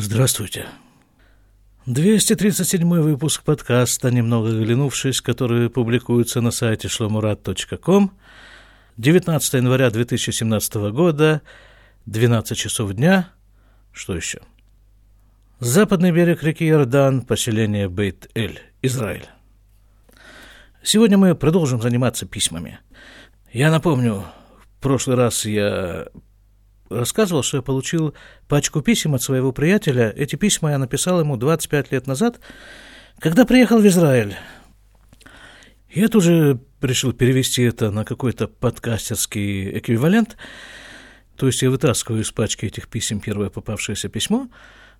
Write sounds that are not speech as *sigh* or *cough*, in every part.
Здравствуйте. 237 выпуск подкаста «Немного оглянувшись», который публикуется на сайте шломурат.ком. 19 января 2017 года, 12 часов дня. Что еще? Западный берег реки Иордан, поселение Бейт-Эль, Израиль. Сегодня мы продолжим заниматься письмами. Я напомню, в прошлый раз я рассказывал, что я получил пачку писем от своего приятеля. Эти письма я написал ему 25 лет назад, когда приехал в Израиль. Я тоже решил перевести это на какой-то подкастерский эквивалент. То есть я вытаскиваю из пачки этих писем первое попавшееся письмо.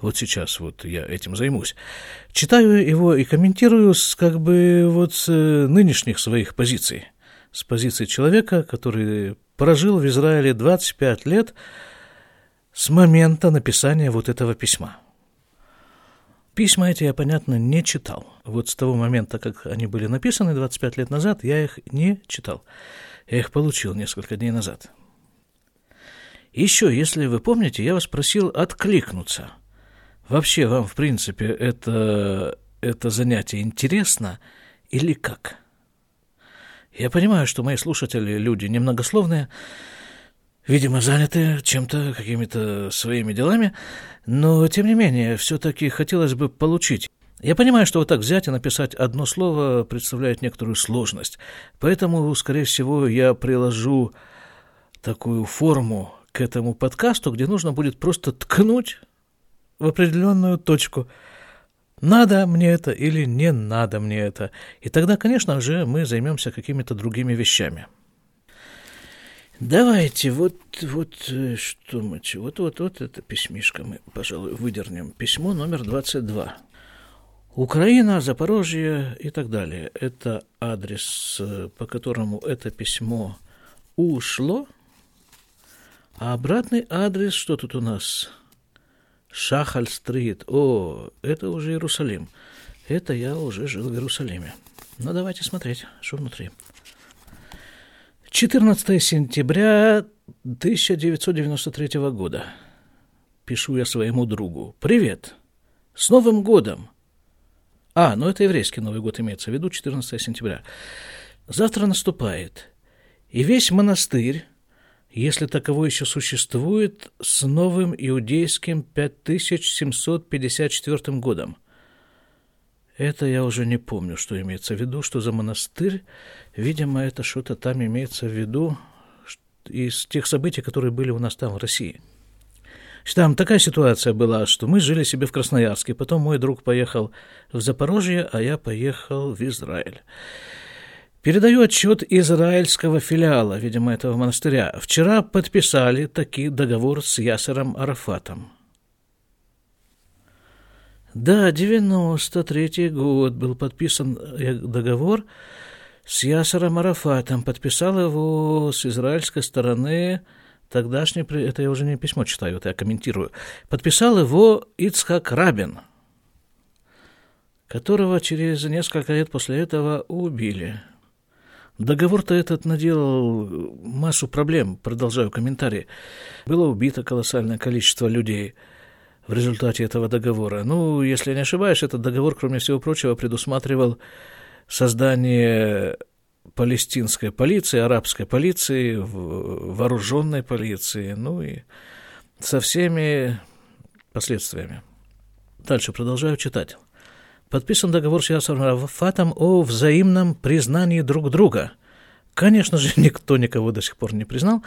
Вот сейчас вот я этим займусь. Читаю его и комментирую с как бы вот с нынешних своих позиций. С позиции человека, который прожил в Израиле 25 лет с момента написания вот этого письма. Письма эти я, понятно, не читал. Вот с того момента, как они были написаны 25 лет назад, я их не читал. Я их получил несколько дней назад. Еще, если вы помните, я вас просил откликнуться. Вообще вам, в принципе, это, это занятие интересно или как? Я понимаю, что мои слушатели люди немногословные, видимо, заняты чем-то, какими-то своими делами, но, тем не менее, все-таки хотелось бы получить. Я понимаю, что вот так взять и написать одно слово представляет некоторую сложность, поэтому, скорее всего, я приложу такую форму к этому подкасту, где нужно будет просто ткнуть в определенную точку – надо мне это или не надо мне это. И тогда, конечно же, мы займемся какими-то другими вещами. Давайте, вот, вот э, что мы, вот, вот, вот это письмишко мы, пожалуй, выдернем. Письмо номер 22. Украина, Запорожье и так далее. Это адрес, э, по которому это письмо ушло. А обратный адрес, что тут у нас? Шахаль-стрит. О, это уже Иерусалим. Это я уже жил в Иерусалиме. Ну, давайте смотреть, что внутри. 14 сентября 1993 года. Пишу я своему другу. Привет. С Новым годом. А, ну это еврейский Новый год имеется в виду, 14 сентября. Завтра наступает. И весь монастырь если таково еще существует, с новым иудейским 5754 годом. Это я уже не помню, что имеется в виду, что за монастырь. Видимо, это что-то там имеется в виду из тех событий, которые были у нас там, в России. Там такая ситуация была, что мы жили себе в Красноярске, потом мой друг поехал в Запорожье, а я поехал в Израиль. Передаю отчет израильского филиала, видимо, этого монастыря. Вчера подписали таки договор с Ясером Арафатом. Да, 93-й год был подписан э, договор с Ясером Арафатом. Подписал его с израильской стороны тогдашний, это я уже не письмо читаю, это я комментирую, подписал его Ицхак Рабин, которого через несколько лет после этого убили. Договор-то этот наделал массу проблем, продолжаю комментарий. Было убито колоссальное количество людей в результате этого договора. Ну, если не ошибаюсь, этот договор, кроме всего прочего, предусматривал создание палестинской полиции, арабской полиции, вооруженной полиции, ну и со всеми последствиями. Дальше продолжаю читать подписан договор с Ясером Арафатом о взаимном признании друг друга. Конечно же, *laughs* никто никого до сих пор не признал.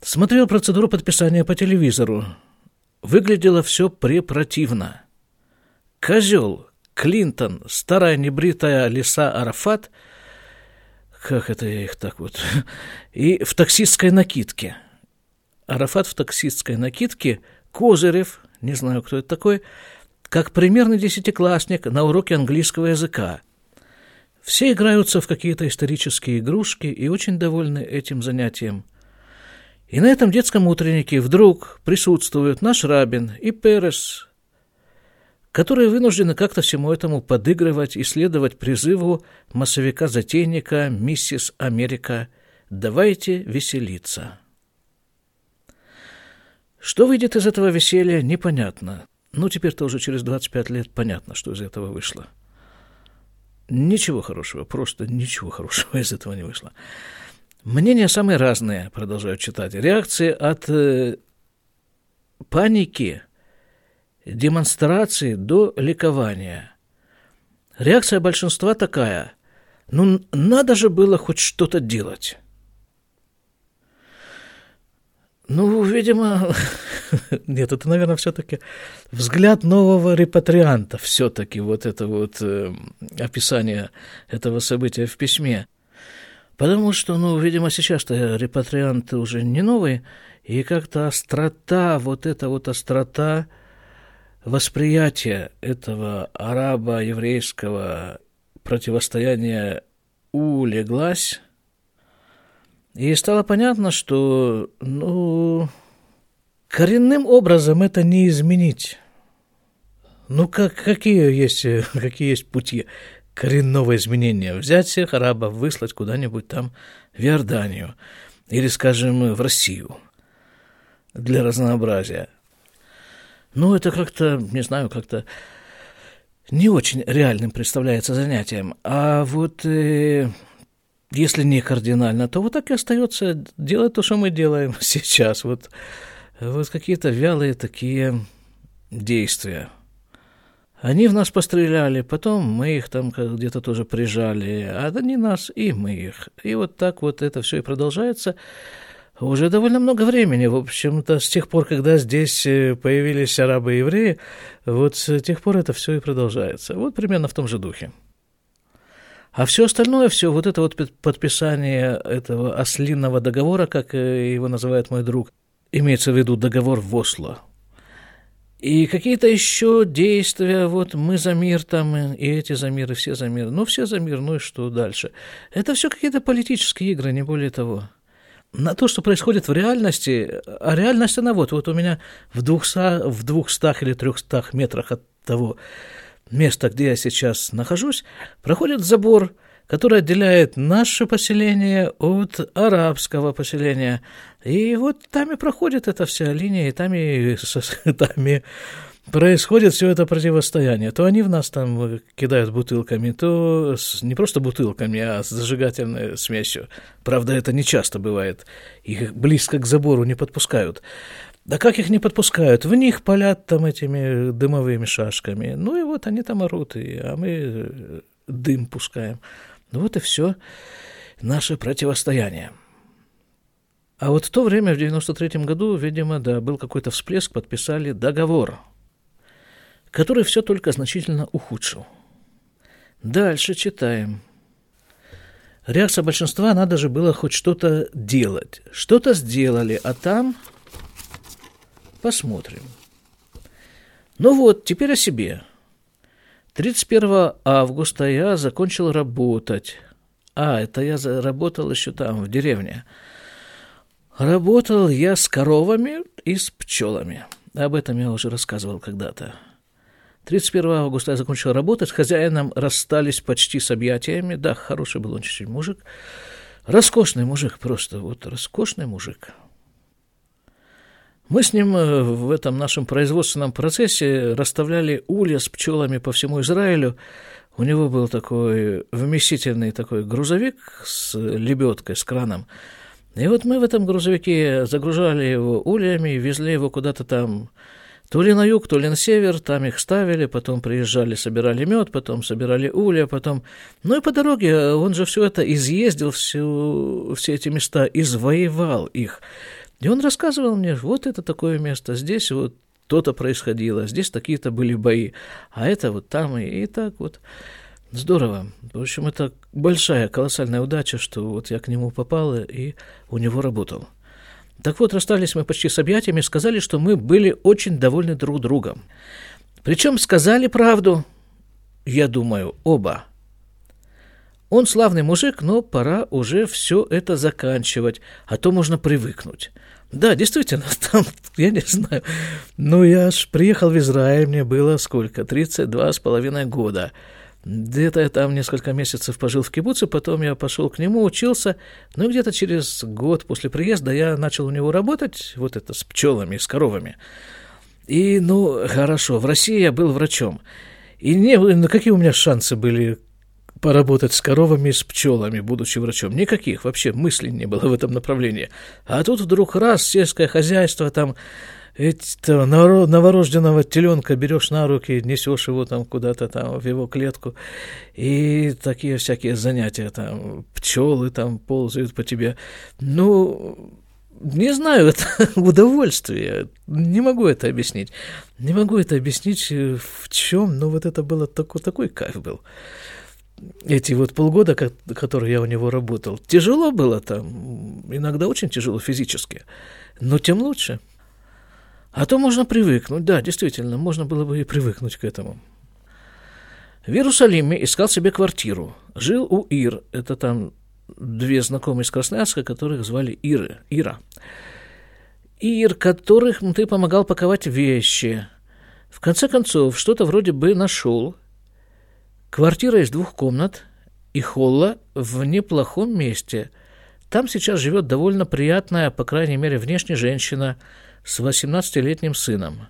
Смотрел процедуру подписания по телевизору. Выглядело все препротивно. Козел, Клинтон, старая небритая лиса Арафат, как это я их так вот, *laughs* и в таксистской накидке. Арафат в таксистской накидке, Козырев, не знаю, кто это такой, как примерный десятиклассник на уроке английского языка. Все играются в какие-то исторические игрушки и очень довольны этим занятием. И на этом детском утреннике вдруг присутствуют наш Рабин и Перес, которые вынуждены как-то всему этому подыгрывать и следовать призыву массовика-затейника «Миссис Америка» «Давайте веселиться». Что выйдет из этого веселья, непонятно. Ну, теперь-то уже через 25 лет понятно, что из этого вышло. Ничего хорошего, просто ничего *laughs* хорошего из этого не вышло. Мнения самые разные, продолжаю читать. Реакции от э, паники, демонстрации до ликования. Реакция большинства такая. Ну, надо же было хоть что-то делать. Ну, видимо, *laughs* нет, это, наверное, все-таки взгляд нового репатрианта, все-таки вот это вот э, описание этого события в письме. Потому что, ну, видимо, сейчас-то репатрианты уже не новые, и как-то острота, вот эта вот острота восприятия этого арабо-еврейского противостояния улеглась, и стало понятно, что, ну, коренным образом это не изменить. Ну, как, какие, есть, *laughs* какие есть пути коренного изменения? Взять всех арабов, выслать куда-нибудь там в Иорданию или, скажем, в Россию для разнообразия. Ну, это как-то, не знаю, как-то не очень реальным представляется занятием. А вот э, если не кардинально, то вот так и остается делать то, что мы делаем *laughs* сейчас. Вот, вот какие-то вялые такие действия. Они в нас постреляли, потом мы их там где-то тоже прижали, а они нас, и мы их. И вот так вот это все и продолжается уже довольно много времени. В общем-то, с тех пор, когда здесь э, появились арабы и евреи, вот с тех пор это все и продолжается. Вот примерно в том же духе. А все остальное, все вот это вот подписание этого ослинного договора, как э, его называет мой друг, имеется в виду договор в Осло. И какие-то еще действия, вот мы за мир там, и эти за мир, и все за мир. Ну, все за мир, ну и что дальше? Это все какие-то политические игры, не более того. На то, что происходит в реальности, а реальность она вот, вот у меня в двухстах, в двухстах или трехстах метрах от того, место, где я сейчас нахожусь, проходит забор, который отделяет наше поселение от арабского поселения. И вот там и проходит эта вся линия, и там и, *laughs* там и происходит все это противостояние. То они в нас там кидают бутылками, то с, не просто бутылками, а с зажигательной смесью. Правда, это не часто бывает. Их близко к забору не подпускают. Да как их не подпускают? В них палят там этими дымовыми шашками. Ну и вот они там орут, и, а мы э, дым пускаем. Ну вот и все наше противостояние. А вот в то время, в 93-м году, видимо, да, был какой-то всплеск, подписали договор, который все только значительно ухудшил. Дальше читаем. Реакция большинства, надо же было хоть что-то делать. Что-то сделали, а там Посмотрим. Ну вот, теперь о себе. 31 августа я закончил работать. А, это я работал еще там, в деревне. Работал я с коровами и с пчелами. Об этом я уже рассказывал когда-то. 31 августа я закончил работать, с хозяином расстались почти с объятиями. Да, хороший был он чуть-чуть мужик. Роскошный мужик просто, вот роскошный мужик. Мы с ним э, в этом нашем производственном процессе расставляли улья с пчелами по всему Израилю. У него был такой вместительный такой грузовик с лебедкой, с краном. И вот мы в этом грузовике загружали его ульями, везли его куда-то там, то ли на юг, то ли на север, там их ставили, потом приезжали, собирали мед, потом собирали улья, потом... Ну и по дороге он же все это изъездил, всю, все эти места, извоевал их. И он рассказывал мне, вот это такое место, здесь вот то-то происходило, здесь такие-то были бои, а это вот там и, и так вот. Здорово. В общем, это большая, колоссальная удача, что вот я к нему попал и у него работал. Так вот, расстались мы почти с объятиями, сказали, что мы были очень довольны друг другом. Причем сказали правду, я думаю, оба. Он славный мужик, но пора уже все это заканчивать, а то можно привыкнуть. Да, действительно, *laughs* там, я не знаю. Ну, я ж приехал в Израиль, мне было сколько? 32 с половиной года. Где-то я там несколько месяцев пожил в кибуце, потом я пошел к нему, учился. Ну, и где-то через год после приезда я начал у него работать, вот это, с пчелами, с коровами. И, ну, хорошо, в России я был врачом. И не, ну, какие у меня шансы были поработать с коровами, с пчелами, будучи врачом. Никаких вообще мыслей не было в этом направлении. А тут вдруг раз сельское хозяйство, там это, новорожденного теленка берешь на руки, несешь его там куда-то там в его клетку, и такие всякие занятия, там пчелы там ползают по тебе. Ну, не знаю, это *laughs* удовольствие. Не могу это объяснить. Не могу это объяснить в чем, но вот это было такой, такой кайф был эти вот полгода, которые я у него работал, тяжело было там, иногда очень тяжело физически, но тем лучше. А то можно привыкнуть, да, действительно, можно было бы и привыкнуть к этому. В Иерусалиме искал себе квартиру. Жил у Ир, это там две знакомые из Красноярска, которых звали Иры, Ира. Ир, которых ты помогал паковать вещи. В конце концов, что-то вроде бы нашел – Квартира из двух комнат и холла в неплохом месте. Там сейчас живет довольно приятная, по крайней мере, внешне женщина с 18-летним сыном.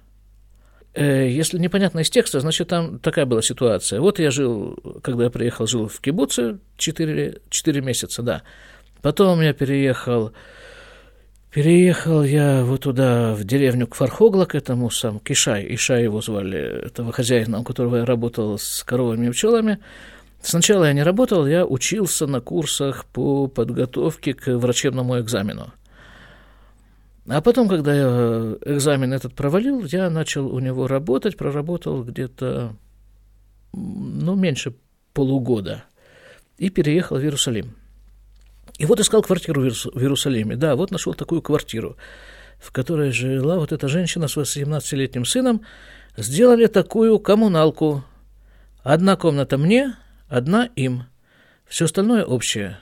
Э, если непонятно из текста, значит, там такая была ситуация. Вот я жил, когда я приехал, жил в Кибуце 4, 4 месяца, да. Потом я переехал Переехал я вот туда, в деревню к Фархогла, к этому сам Кишай, Ишай его звали, этого хозяина, у которого я работал с коровами и пчелами. Сначала я не работал, я учился на курсах по подготовке к врачебному экзамену. А потом, когда я экзамен этот провалил, я начал у него работать, проработал где-то, ну, меньше полугода и переехал в Иерусалим. И вот искал квартиру в Иерусалиме. Да, вот нашел такую квартиру, в которой жила вот эта женщина с 18-летним сыном. Сделали такую коммуналку. Одна комната мне, одна им. Все остальное общее.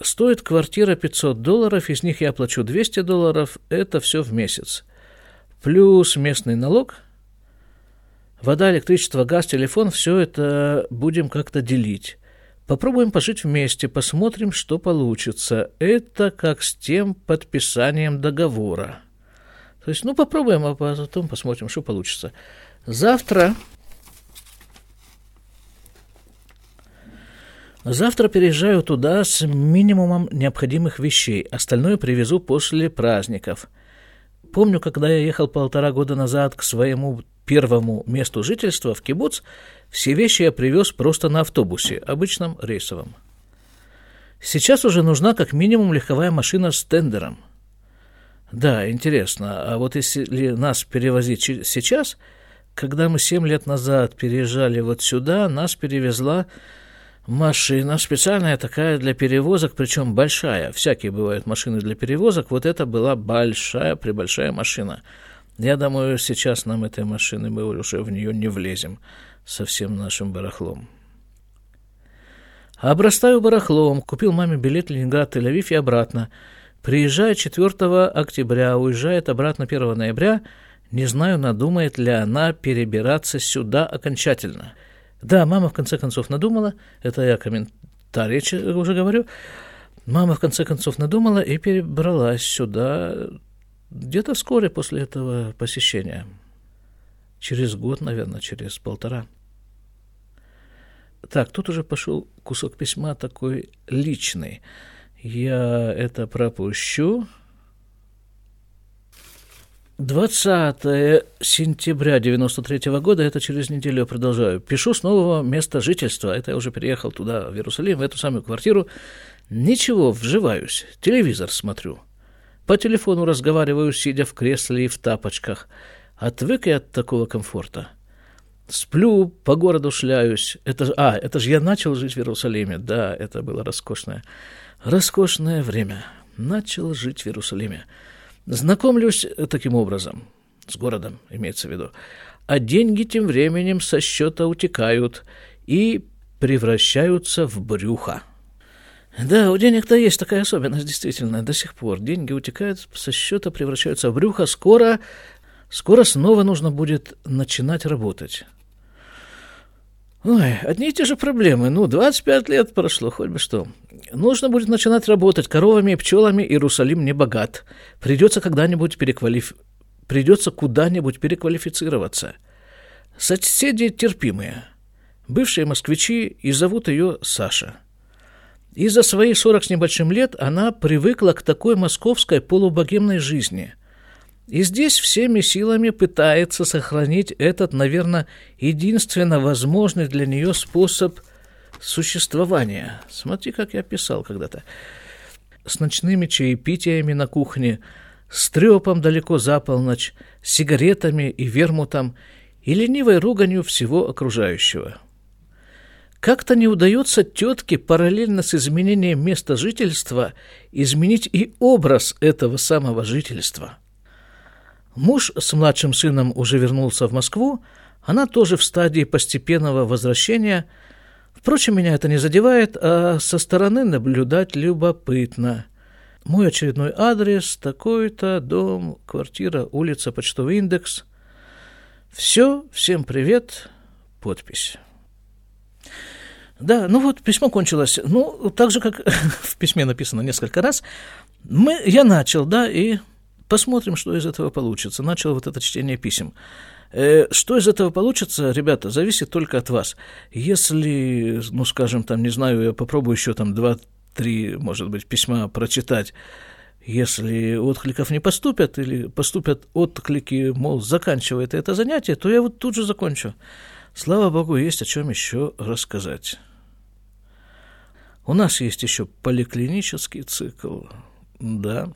Стоит квартира 500 долларов, из них я плачу 200 долларов, это все в месяц. Плюс местный налог, вода, электричество, газ, телефон, все это будем как-то делить. Попробуем пожить вместе, посмотрим, что получится. Это как с тем подписанием договора. То есть, ну, попробуем, а потом посмотрим, что получится. Завтра... Завтра переезжаю туда с минимумом необходимых вещей. Остальное привезу после праздников. Помню, когда я ехал полтора года назад к своему первому месту жительства в Кибуц, все вещи я привез просто на автобусе, обычном рейсовом. Сейчас уже нужна как минимум легковая машина с тендером. Да, интересно, а вот если нас перевозить сейчас, когда мы семь лет назад переезжали вот сюда, нас перевезла машина специальная такая для перевозок, причем большая. Всякие бывают машины для перевозок. Вот это была большая, прибольшая машина. Я думаю, сейчас нам этой машины мы уже в нее не влезем со всем нашим барахлом. Обрастаю барахлом, купил маме билет Ленинград, Тель-Авив и обратно. Приезжает 4 октября, уезжает обратно 1 ноября. Не знаю, надумает ли она перебираться сюда окончательно. Да, мама в конце концов надумала, это я комментарий уже говорю. Мама в конце концов надумала и перебралась сюда где-то вскоре после этого посещения через год, наверное, через полтора. Так, тут уже пошел кусок письма такой личный. Я это пропущу. 20 сентября 93 года, это через неделю я продолжаю. Пишу с нового места жительства. Это я уже переехал туда, в Иерусалим, в эту самую квартиру. Ничего, вживаюсь. Телевизор смотрю. По телефону разговариваю, сидя в кресле и в тапочках – Отвык я от такого комфорта. Сплю, по городу шляюсь. Это, а, это же я начал жить в Иерусалиме. Да, это было роскошное, роскошное время. Начал жить в Иерусалиме. Знакомлюсь таким образом, с городом, имеется в виду. А деньги тем временем со счета утекают и превращаются в брюхо. Да, у денег-то есть такая особенность, действительно, до сих пор. Деньги утекают со счета, превращаются в брюхо. Скоро Скоро снова нужно будет начинать работать. Ой, одни и те же проблемы. Ну, 25 лет прошло, хоть бы что. Нужно будет начинать работать коровами и пчелами, Иерусалим не богат. Придется когда-нибудь переквалиф... придется куда-нибудь переквалифицироваться. Соседи терпимые. Бывшие москвичи и зовут ее Саша. И за свои сорок с небольшим лет она привыкла к такой московской полубогемной жизни. И здесь всеми силами пытается сохранить этот, наверное, единственно возможный для нее способ существования. Смотри, как я писал когда-то. С ночными чаепитиями на кухне, с трепом далеко за полночь, сигаретами и вермутом и ленивой руганью всего окружающего – как-то не удается тетке параллельно с изменением места жительства изменить и образ этого самого жительства. Муж с младшим сыном уже вернулся в Москву, она тоже в стадии постепенного возвращения. Впрочем, меня это не задевает, а со стороны наблюдать любопытно. Мой очередной адрес такой-то, дом, квартира, улица, почтовый индекс. Все, всем привет, подпись. Да, ну вот письмо кончилось. Ну, так же, как *laughs* в письме написано несколько раз, мы, я начал, да, и посмотрим, что из этого получится. Начал вот это чтение писем. Э, что из этого получится, ребята, зависит только от вас. Если, ну, скажем, там, не знаю, я попробую еще там два-три, может быть, письма прочитать, если откликов не поступят или поступят отклики, мол, заканчивает это занятие, то я вот тут же закончу. Слава Богу, есть о чем еще рассказать. У нас есть еще поликлинический цикл, да.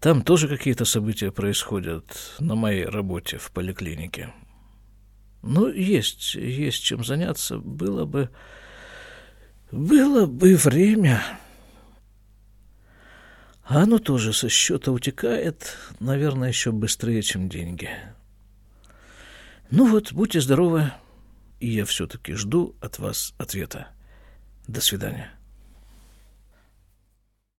Там тоже какие-то события происходят на моей работе в поликлинике. Ну, есть, есть чем заняться. Было бы, было бы время. А оно тоже со счета утекает, наверное, еще быстрее, чем деньги. Ну вот, будьте здоровы, и я все-таки жду от вас ответа. До свидания.